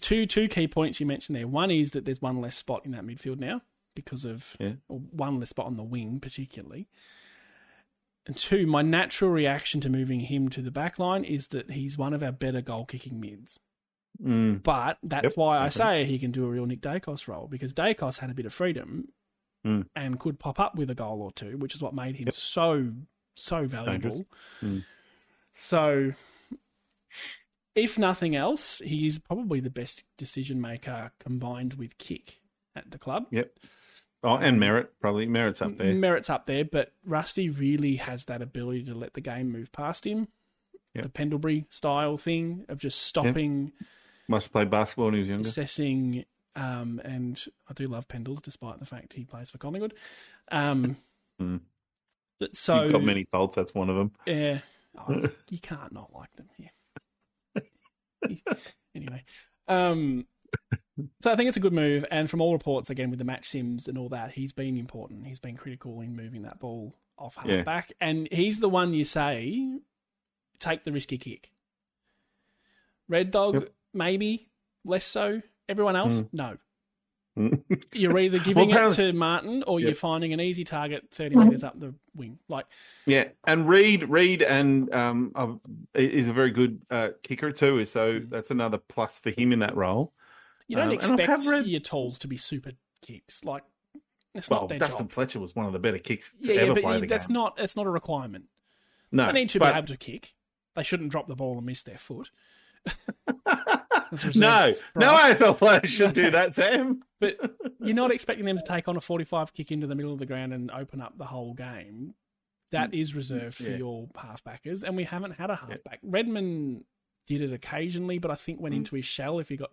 S1: two two key points you mentioned there. One is that there's one less spot in that midfield now because of
S2: Yeah.
S1: or one less spot on the wing, particularly. And two, my natural reaction to moving him to the back line is that he's one of our better goal kicking mids.
S2: Mm.
S1: But that's
S2: Yep,
S1: why I
S2: okay.
S1: say he can do a real Nick Daicos role because Daicos had a bit of freedom
S2: Mm.
S1: and could pop up with a goal or two, which is what made him so so valuable.
S2: Mm.
S1: So if nothing else, he's probably the best decision maker combined with kick at the club.
S2: Yep. Oh, and Merrett probably Merrett's up there.
S1: Merrett's up there, but Rusty really has that ability to let the game move past him.
S2: Yep.
S1: The Pendlebury style thing of just stopping,
S2: Must play basketball when he was younger.
S1: assessing, um, and I do love Pendles despite the fact he plays for Collingwood. Um, [laughs]
S2: Mm.
S1: So
S2: You've got many faults. That's one of them.
S1: Yeah. Oh, [laughs] you can't not like them here. [laughs] anyway. Um, so I think it's a good move. And from all reports, again, with the match sims and all that, he's been important. He's been critical in moving that ball off half
S2: Yeah.
S1: back. And he's the one you say, take the risky kick. Red Dog,
S2: Yep.
S1: maybe less so. Everyone else,
S2: Mm.
S1: no. [laughs] You're either giving it to Martin or you're finding an easy target 30 metres up the wing. Like,
S2: Yeah, and Reid, Reid, and um, uh, is a very good uh, kicker too. So that's another plus for him in that role.
S1: You don't
S2: Um,
S1: expect
S2: read-
S1: your tools to be super kicks. Like it's
S2: Well,
S1: not their
S2: Dustin
S1: job.
S2: Fletcher was one of the better kicks to
S1: Yeah, yeah,
S2: ever
S1: but
S2: play the
S1: that's
S2: game.
S1: not that's not a requirement.
S2: no,
S1: They need to
S2: but-
S1: be able to kick. They shouldn't drop the ball and miss their foot. [laughs]
S2: no,
S1: for
S2: no. AFL player should do that, Sam. [laughs]
S1: But you're not expecting them to take on a 45 kick into the middle of the ground and open up the whole game. That is reserved for
S2: Yeah.
S1: your halfbackers, and we haven't had a halfback. Redman did it occasionally, but I think went
S2: Mm.
S1: into his shell if he got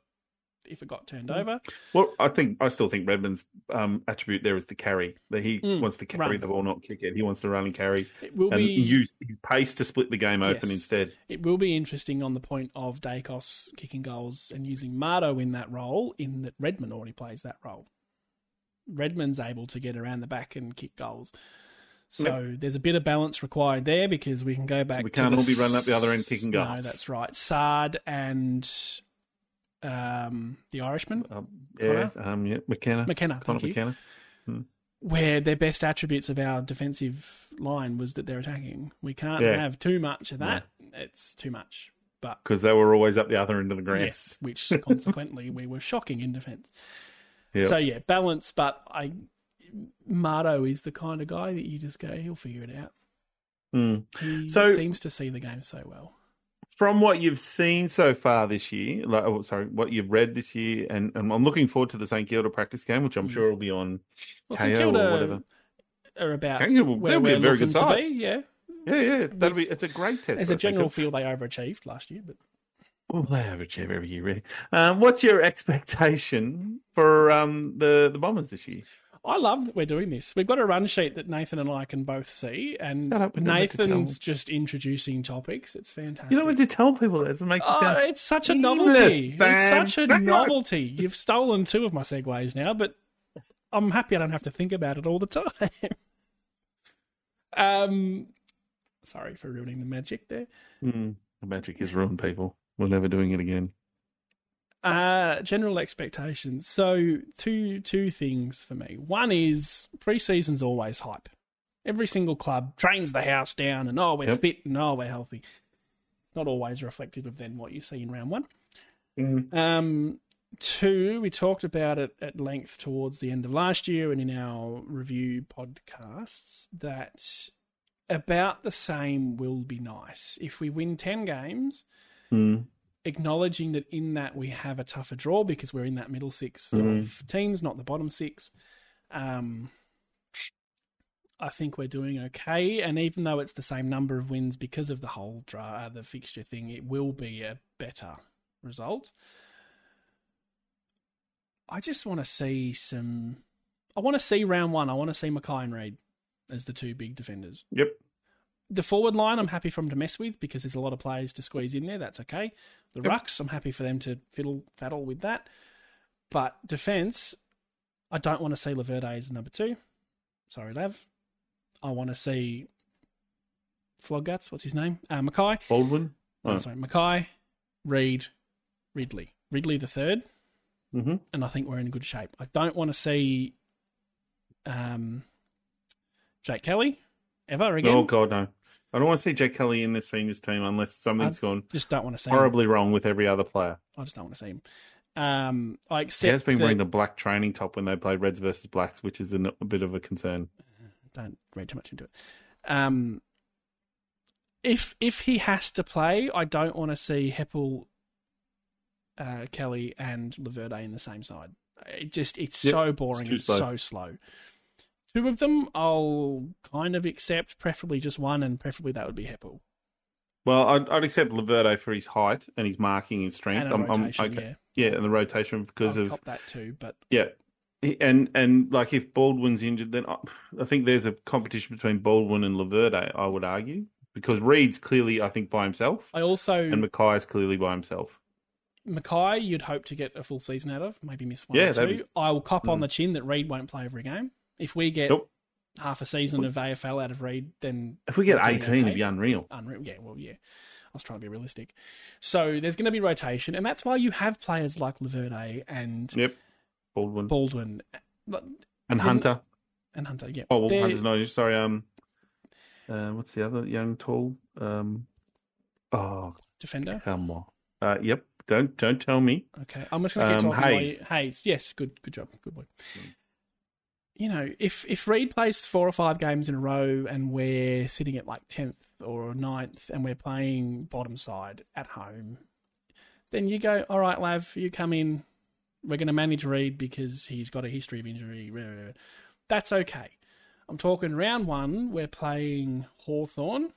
S1: if it got turned over.
S2: Well, I think I still think Redman's um, attribute there is the carry. That he
S1: Mm,
S2: wants to carry
S1: run.
S2: the ball, not kick it. He wants to run and carry
S1: It will
S2: and
S1: be
S2: use his pace to split the game open instead.
S1: It will be interesting on the point of Daicos kicking goals and using Mardo in that role, in that Redman already plays that role. Redman's able to get around the back and kick goals. So there's a bit of balance required there because we can go back.
S2: We can't
S1: the
S2: all be running up the other end
S1: s-
S2: kicking
S1: No,
S2: goals.
S1: that's right. Saad and um, the Irishman,
S2: Um, yeah, um, yeah, McKenna,
S1: McKenna,
S2: Conor
S1: thank you.
S2: McKenna.
S1: where their best attributes of our defensive line was that they're attacking. We can't
S2: Yeah.
S1: have too much of that. It's too much. But
S2: because they were always up the other end of the ground.
S1: Yes, which [laughs] consequently we were shocking in defence.
S2: Yep.
S1: So yeah, balance, but I Mardo is the kind of guy that you just go, he'll figure it out.
S2: Mm.
S1: He
S2: So-
S1: seems to see the game so well.
S2: From what you've seen so far this year, like, oh, sorry, what you've read this year, and, and I'm looking forward to the St Kilda practice game, which I'm
S1: Mm.
S2: sure will be on
S1: Well,
S2: Kayo
S1: St
S2: or whatever.
S1: are about
S2: Kilda will-
S1: where
S2: they'll be
S1: we're
S2: a very good side.
S1: be. Yeah,
S2: Yeah, yeah, that'll be. It's a great test.
S1: as a general feel, they overachieved last year, but
S2: Well, they overachieve every year, really. Um, what's your expectation for um, the the Bombers this year?
S1: I love that we're doing this. We've got a run sheet that Nathan and I can both see, and
S2: up, we don't have to tell
S1: Nathan's just introducing topics. It's fantastic.
S2: You don't want to tell people this. It makes it
S1: Oh,
S2: sound.
S1: it's such a novelty.
S2: it.
S1: It's such a novelty. You've stolen two of my segues now, but I'm happy I don't have to think about it all the time. [laughs] um, sorry for ruining the magic there.
S2: Mm, the magic is ruined people. We're never doing it again.
S1: Uh, general expectations. So two two things for me. One is preseason's always hype. Every single club trains the house down, and oh, we're
S2: Yep.
S1: fit, and oh, we're healthy. Not always reflective of then what you see in round one.
S2: Mm.
S1: Um, two, we talked about it at length towards the end of last year and in our review podcasts that about the same will be nice. If we win 10 games,
S2: Mm.
S1: Acknowledging that in that we have a tougher draw because we're in that middle 6
S2: Mm.
S1: of teams, not the bottom six. Um, I think we're doing okay, and even though it's the same number of wins because of the whole draw, the fixture thing, it will be a better result. I just want to see some. I want to see round one. I want to see McKay and Reid as the two big defenders.
S2: Yep.
S1: The forward line, I'm happy for them to mess with because there's a lot of players to squeeze in there. That's okay. The
S2: Yep.
S1: rucks, I'm happy for them to fiddle faddle with that. But defense, I don't want to see Laverde as number two. Sorry, Lav. I want to see Flogguts. What's his name? Uh, McKay.
S2: Baldwin.
S1: Oh,
S2: Oh.
S1: sorry, McKay, Reid, Ridley. Ridley the third,
S2: Mm-hmm.
S1: and I think we're in good shape. I don't want to see um, Jake Kelly ever again.
S2: Oh God, no! I don't want to see Jake Kelly in the seniors team unless something's gone
S1: Just don't want to see him.
S2: horribly wrong with every other player.
S1: I just don't want to see him. Um, I
S2: He
S1: accept
S2: has been
S1: that-
S2: wearing the black training top when they played Reds versus Blacks, which is a, a bit of a concern.
S1: don't read too much into it. Um, if if he has to play, I don't want to see Heppell uh, Kelly and Laverde in the same side. It just it's
S2: Yep,
S1: so boring. It's,
S2: slow.
S1: so slow. Two of them I'll kind of accept, preferably just one, and preferably that would be Heppell.
S2: Well, I'd, I'd accept Laverde for his height and his marking and strength.
S1: And
S2: I'm, I'm okay.
S1: yeah.
S2: Yeah, and the rotation because
S1: I'll
S2: of
S1: cop that too, but
S2: yeah, and and like if Baldwin's injured, then I, I think there's a competition between Baldwin and Laverde. I would argue because Reid's clearly, I think, by himself,
S1: I also
S2: and McKay is clearly by himself.
S1: McKay, you'd hope to get a full season out of, maybe miss one
S2: Yeah,
S1: or two. I will cop on
S2: Mm.
S1: the chin that Reid won't play every game. If we get
S2: Nope.
S1: half a season of AFL out of Reid, then
S2: If we get 18,
S1: okay.
S2: it'd be unreal.
S1: unreal. Yeah, well, yeah. I was trying to be realistic. So there's going to be rotation, and that's why you have players like Laverde and
S2: Yep, Baldwin
S1: Baldwin
S2: and Hunter.
S1: and Hunter. Yeah,
S2: Oh, well,
S1: They're-
S2: Hunter's not. Sorry, um, uh, what's the other young tall? Um, oh,
S1: defender.
S2: come on. Uh, yep. Don't don't tell me.
S1: Okay, I'm just going to keep
S2: Um,
S1: talking.
S2: Hayes.
S1: Hayes, yes, good, good job, good boy.
S2: Mm.
S1: You know, if if Reid plays four or five games in a row and we're sitting at like tenth or 9th and we're playing bottom side at home, then you go, all right, Lav, you come in. We're going to manage Reid because he's got a history of injury. rah, rah, rah." That's okay. I'm talking round one. We're playing Hawthorn.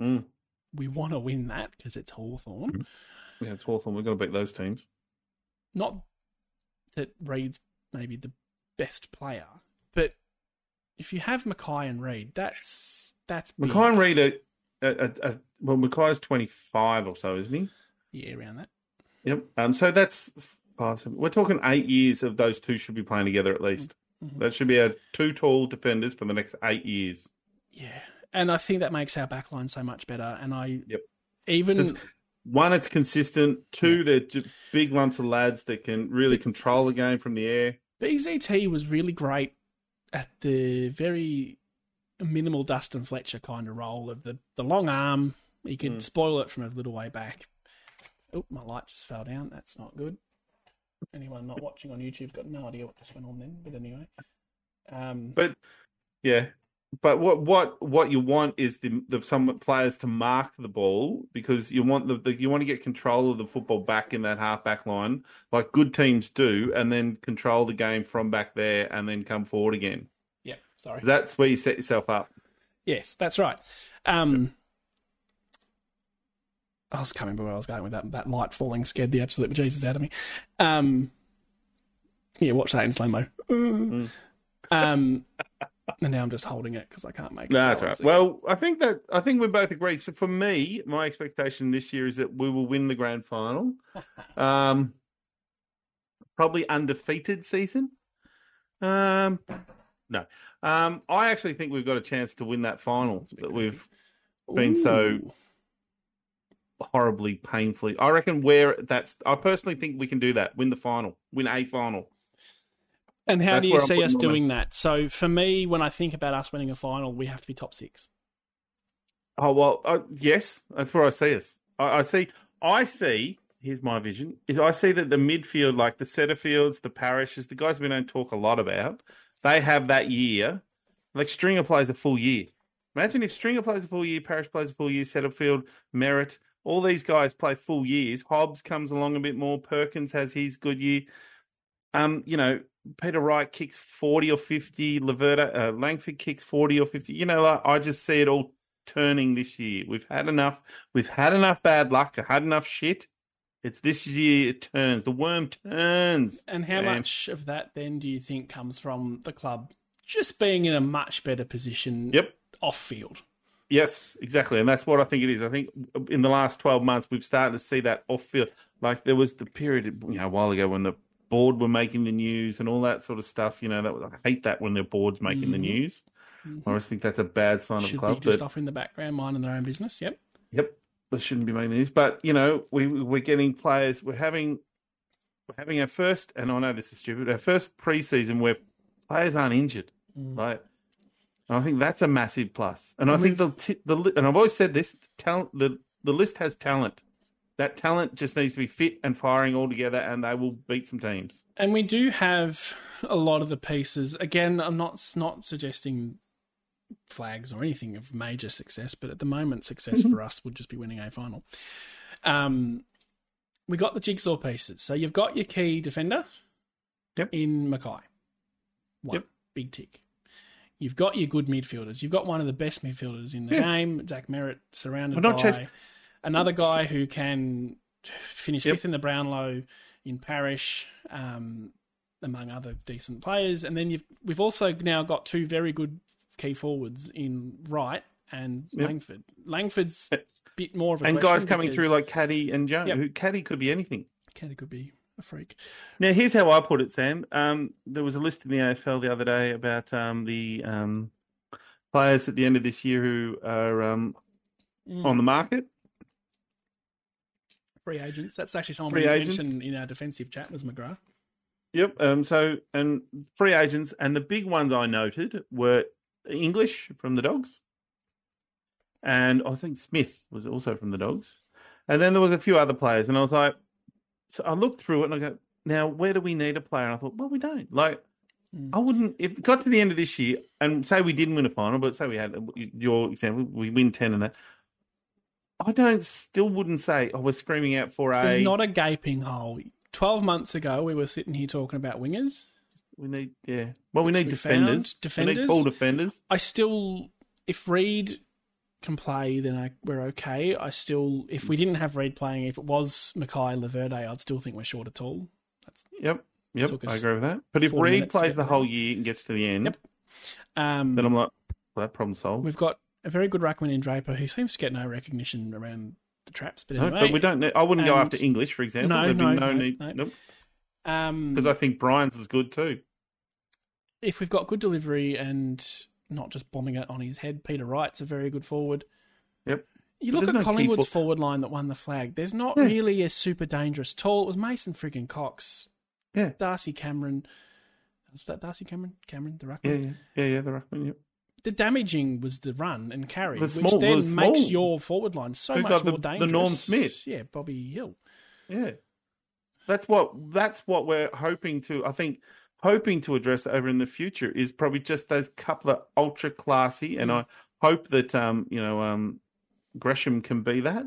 S2: Mm.
S1: We want to win that because it's Hawthorn.
S2: Mhm. Yeah, it's Hawthorn. We've got to beat those teams.
S1: not that Reid's maybe the best player, but if you have McKay and Reid, that's that's big.
S2: McKay and Reid are, are, are, are- well, McKay's 25 or so, isn't he?
S1: yeah, around that.
S2: Yep. Um, so that's five, seven. We're talking eight years of those two should be playing together at least.
S1: Mhm.
S2: That should be our two tall defenders for the next eight years.
S1: Yeah, and I think that makes our backline so much better. And I
S2: Yep.
S1: even
S2: One, it's consistent. Two, they're ju- big lumps of lads that can really control the game from the air.
S1: BZT was really great at the very minimal Dustin Fletcher kind of role of the the long arm. He could
S2: Mm.
S1: spoil it from a little way back. Oh, my light just fell down. That's not good. Anyone not watching on YouTube's got no idea what just went on then. But anyway, um,
S2: But yeah, but what what what you want is the the some players to mark the ball because you want the, the you want to get control of the football back in that half back line like good teams do, and then control the game from back there and then come forward again.
S1: yeah, sorry.
S2: That's where you set yourself up.
S1: Yes, that's right. Um, I was coming where I was going with that. That light falling scared the absolute Jesus out of me. Um, yeah, watch that in slow mo.
S2: Mm.
S1: Um, and now I'm just holding it because I can't make it.
S2: No, that's right. Well, I think that I think we both agree. So for me, my expectation this year is that we will win the grand final. [laughs] Um, probably undefeated season. Um, no. Um, I actually think we've got a chance to win that final that we've been so horribly, painfully. I reckon where that's. I personally think we can do that. Win the final. Win a final.
S1: And how
S2: That's
S1: do you see us doing that? So for me, when I think about us winning a final, we have to be top six.
S2: Oh well, uh, yes, that's where I see us. I, I see. I see. Here's my vision: is I see that the midfield, like the Setterfields, the Parishes, the guys we don't talk a lot about, they have that year. Like Stringer plays a full year. Imagine if Stringer plays a full year, Parish plays a full year, Setterfield, Merrett, all these guys play full years. Hobbs comes along a bit more. Perkins has his good year. Um, you know, Peter Wright kicks forty or fifty. Laverta, uh, Langford kicks forty or fifty. You know, like, I just see it all turning this year. We've had enough. We've had enough bad luck. I Had enough shit. It's this year. It turns. The worm turns.
S1: And how
S2: man.
S1: much of that then do you think comes from the club just being in a much better position
S2: Yep.
S1: off field?
S2: Yes, exactly, and that's what I think it is. I think in the last twelve months we've started to see that off field. Like there was the period, you know, a while ago when the board were making the news and all that sort of stuff. You know, that was, I hate that when the board's making the
S1: Mhm.
S2: news. I always think that's a bad sign of
S1: Should
S2: a club.
S1: be just
S2: but-
S1: off in the background, minding their own business. Yep.
S2: Yep, they shouldn't be making the news. But you know, we we're getting players. We're having we're having our first, and I know this is stupid. Our first preseason where players aren't injured.
S1: Mm.
S2: Like, and I think that's a massive plus. And I think the t- the li- and I've always said this: talent. The the list has talent. That talent just needs to be fit and firing all together, and they will beat some teams.
S1: And we do have a lot of the pieces. Again, I'm not not suggesting flags or anything of major success, but at the moment, success
S2: Mm-hmm.
S1: for us would just be winning a final. Um, we got the jigsaw pieces. So you've got your key defender
S2: Yep.
S1: in McKay. One
S2: Yep.
S1: big tick. You've got your good midfielders. You've got one of the best midfielders in the
S2: Yeah.
S1: game, Zach Merrett, surrounded
S2: We're not
S1: by
S2: chas-
S1: another guy who can finish
S2: Yep.
S1: fifth in the Brownlow in Parish, um, among other decent players. And then you've we've also now got two very good key forwards in Wright and
S2: Yep.
S1: Langford. Langford's a bit more of a
S2: and guys coming
S1: because
S2: through like Caddy and Jones.
S1: Yep.
S2: Who Caddy could be anything.
S1: Caddy could be a freak.
S2: Now, here's how I put it, Sam. Um, there was a list in the AFL the other day about um, the um, players at the end of this year who are um,
S1: Mm.
S2: on the market.
S1: Free agents. That's actually someone
S2: Free
S1: we
S2: agent.
S1: mentioned in our defensive chat was McGrath.
S2: Yep. Um, so, and free agents, and the big ones I noted were English from the Dogs, and I think Smith was also from the Dogs, and then there was a few other players, and I was like, so I looked through it and I go, now where do we need a player? And I thought, well, we don't. Like,
S1: Mm.
S2: I wouldn't if it got to the end of this year and say we didn't win a final, but say we had your example, we win ten and that. I don't still wouldn't say, oh, we're screaming out for a.
S1: There's not a gaping hole. Twelve months ago, we were sitting here talking about wingers.
S2: We need, yeah. Well, we need
S1: we
S2: defenders.
S1: found.
S2: We
S1: Defenders?
S2: need tall defenders.
S1: I still, if Reid can play, then I, we're okay. I still, if we didn't have Reid playing, if it was McKay Laverde, I'd still think we're short at all. That's,
S2: Yep, yep. I agree with that. But if
S1: 40 Reid
S2: plays the whole year and gets to the end,
S1: Yep. um,
S2: then I'm like, well, that problem solved.
S1: we've got a very good ruckman in Draper who seems to get no recognition around the traps. But
S2: No,
S1: anyway,
S2: but we don't. Need, I wouldn't go after English, for example.
S1: No,
S2: There'd be
S1: no,
S2: no,
S1: no,
S2: need.
S1: no.
S2: Nope.
S1: um,
S2: Because I think Brian's is good too.
S1: if we've got good delivery and not just bombing it on his head, Peter Wright's a very good forward.
S2: Yep.
S1: You
S2: But
S1: look at
S2: no
S1: Collingwood's
S2: for-
S1: forward line that won the flag. There's not
S2: Yeah.
S1: really a super dangerous tall. It was Mason friggin' Cox.
S2: Yeah.
S1: Darcy Cameron. Was that Darcy Cameron? Cameron, the ruckman?
S2: Yeah, yeah, yeah, yeah. The ruckman. Yep.
S1: The damaging was the run and carry,
S2: The
S1: which then
S2: the
S1: makes
S2: small-
S1: your forward line so
S2: Who
S1: much
S2: the-
S1: more
S2: the
S1: dangerous.
S2: Norm Smith?
S1: Yeah, Bobby Hill.
S2: Yeah. That's what that's what we're hoping to I think hoping to address over in the future is probably just those couple of ultra classy and I hope that um you know um Gresham can be that.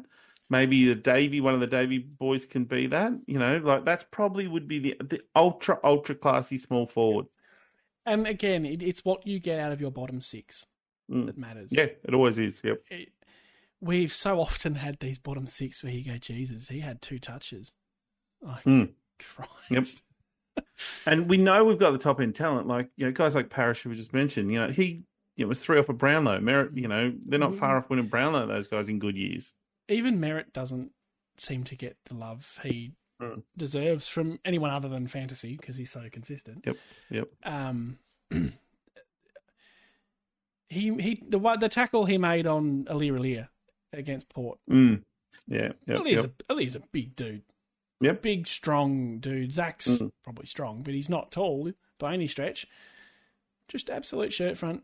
S2: Maybe the Davey one of the Davey boys can be that. You know, like that's probably would be the the ultra ultra classy small forward.
S1: And again, it, it's what you get out of your bottom six
S2: Mm.
S1: that matters.
S2: Yeah, it always is. Yep.
S1: it, we've so often had these bottom six where you go, Jesus, he had two touches. Like,
S2: Mm.
S1: Christ.
S2: And we know we've got the top end talent, like you know, guys like Parish who we just mentioned. You know, he you know, was three off a Brownlow. Merrett, you know, they're not far off winning Brownlow. Those guys in good years.
S1: Even Merrett doesn't seem to get the love he
S2: Mm.
S1: deserves from anyone other than fantasy because he's so consistent.
S2: Yep, yep.
S1: Um, [clears throat] he he the one- the tackle he made on Aliir Aliir against Port.
S2: Mm. Yeah, yep,
S1: Aliir's,
S2: yep.
S1: a, Aliir's a big dude.
S2: Yep.
S1: Big, strong dude. Zach's
S2: Mm.
S1: probably strong, but he's not tall by any stretch. Just absolute shirt front.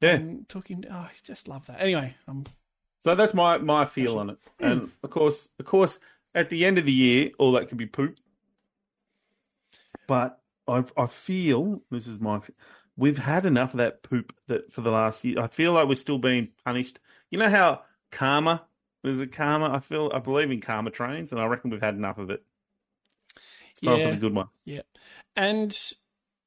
S2: Yeah.
S1: And took him. Oh, I just love that. Anyway, um,
S2: So that's my my feel on it. And of course, of course, at the end of the year, all that could be poop. But I I feel this is my we've had enough of that poop that for the last year. I feel like we're still being punished. You know how karma there's a karma. I feel I believe in karma trains, and I reckon we've had enough of it. It's time
S1: Yeah.
S2: for the good one.
S1: yeah. And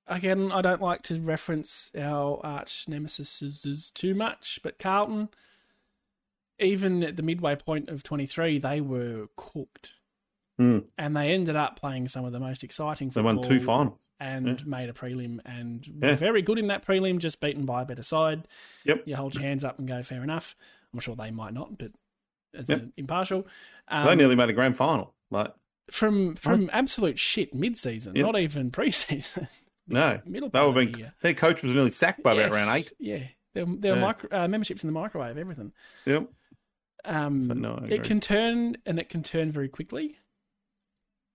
S1: again, I don't like to reference our arch nemesis too much, but Carlton, even at the midway point of 23, they were cooked.
S2: Mm.
S1: And they ended up playing some of the most exciting
S2: They
S1: football.
S2: won two finals.
S1: and
S2: Yeah.
S1: made a prelim and
S2: Yeah.
S1: were very good in that prelim, just beaten by a better side.
S2: Yep.
S1: You hold your hands up and go, fair enough. I'm sure they might not, but as
S2: Yep.
S1: impartial.
S2: they
S1: Um,
S2: nearly made a grand final. Like
S1: from from absolute shit mid season,
S2: Yep.
S1: not even preseason. [laughs]
S2: no,
S1: Middle
S2: they were
S1: of the
S2: being their coach was nearly sacked by about round eight.
S1: Yeah. There, there were
S2: Yeah.
S1: micro, uh, memberships in the microwave, everything.
S2: Yep.
S1: Um,
S2: So, no,
S1: it can turn, and it can turn very quickly.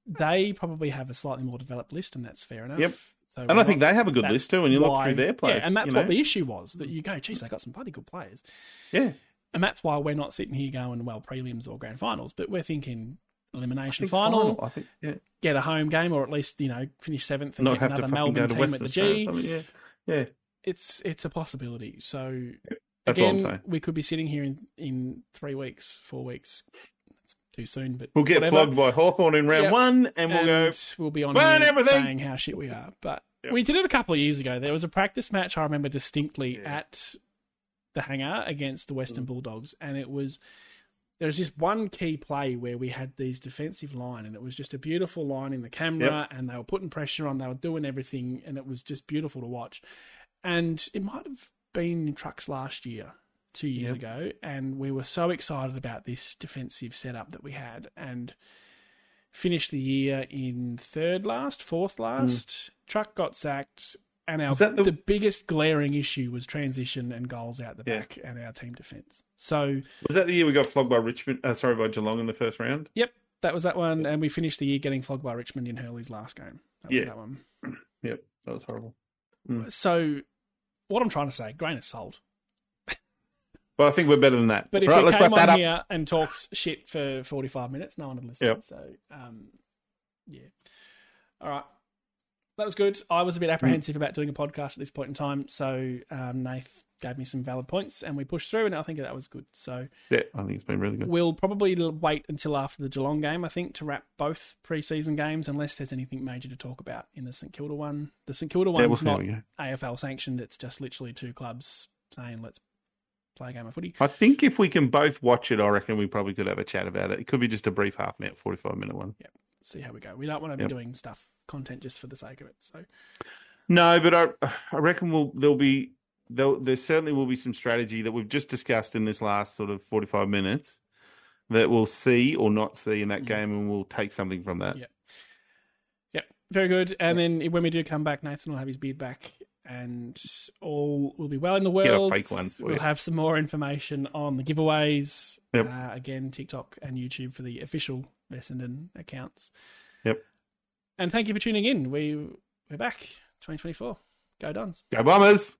S1: They probably have a slightly more developed list, and that's fair enough.
S2: Yep.
S1: So
S2: And I think they have a good list too. When you look through their players,
S1: Yeah, and that's
S2: you
S1: what
S2: know?
S1: the issue was that you go, geez, they got some bloody good players.
S2: yeah.
S1: And that's why we're not sitting here going, well, prelims or grand finals, but we're thinking
S2: I
S1: elimination
S2: think
S1: final,
S2: I think yeah.
S1: get a home game, or at least, you know, finish seventh and
S2: Not
S1: get another Melbourne team
S2: West
S1: at the G.
S2: Yeah, yeah.
S1: It's it's a possibility. So
S2: That's all I'm
S1: again,
S2: saying.
S1: we could be sitting here in, in three weeks, four weeks. It's too soon, but
S2: We'll get
S1: whatever.
S2: flogged by Hawthorn in round
S1: Yep.
S2: one, and we'll go.
S1: We'll be on
S2: "Burn everything!"
S1: saying how shit we are. But
S2: Yep.
S1: we did it a couple of years ago. There was a practice match I remember distinctly
S2: Yeah.
S1: at the hangar against the Western
S2: Mm.
S1: Bulldogs, and it was there was just one key play where we had these defensive line, and it was just a beautiful line in the camera, and they were putting pressure on, they were doing everything, and it was just beautiful to watch. And it might have been in trucks last year, two years
S2: Yep.
S1: ago, and we were so excited about this defensive setup that we had, and finished the year in third last, fourth last. Truck got sacked, and our
S2: the-
S1: the... biggest glaring issue was transition and goals out the
S2: Yeah.
S1: back and our team defense. So
S2: Was that the year we got flogged by Richmond? Uh, sorry, by Geelong in the first round.
S1: Yep, that was that one, and we finished the year getting flogged by Richmond in Hurley's last game. That was
S2: Yeah.
S1: that one. [clears throat]
S2: Yep, that was horrible.
S1: So, what I'm trying to say, grain of salt.
S2: But I think we're better than that.
S1: But if
S2: right, let's
S1: came on
S2: up.
S1: here and talks shit for 45 minutes, no one would listen.
S2: Yep.
S1: So, um, yeah. All right. That was good. I was a
S2: Mm.
S1: bit apprehensive about doing a podcast at this point in time, so um, Nath gave me some valid points, and we pushed through, and I think that was good. So
S2: Yeah, I think it's been really good.
S1: we'll probably wait until after the Geelong game, I think, to wrap both preseason games, unless there's anything major to talk about in the St Kilda one. The St Kilda
S2: Yeah, we'll
S1: one's
S2: see how
S1: not. AFL sanctioned; it's just literally two clubs saying, "Let's play a game of footy."
S2: I think if we can both watch it, I reckon we probably could have a chat about it. It could be just a brief half minute, 45 minute one. Yep.
S1: See how we go. We don't want to be
S2: Yep.
S1: doing stuff content just for the sake of it. So
S2: No, but I, I reckon we'll, there'll be, there'll, there certainly will be some strategy that we've just discussed in this last sort of 45 minutes that we'll see or not see in that
S1: Mhm.
S2: game and we'll take something from that.
S1: Yeah. Yep, very good. And then when we do come back, Nathan will have his beard back, and all will be well in the
S2: a
S1: world.
S2: fake one
S1: we'll
S2: you.
S1: have some more information on the giveaways.
S2: Yep.
S1: Uh, again, TikTok and YouTube for the official Essendon accounts.
S2: Yep.
S1: And thank you for tuning in. We we're back, 2024. Go Dons.
S2: Go Bombers!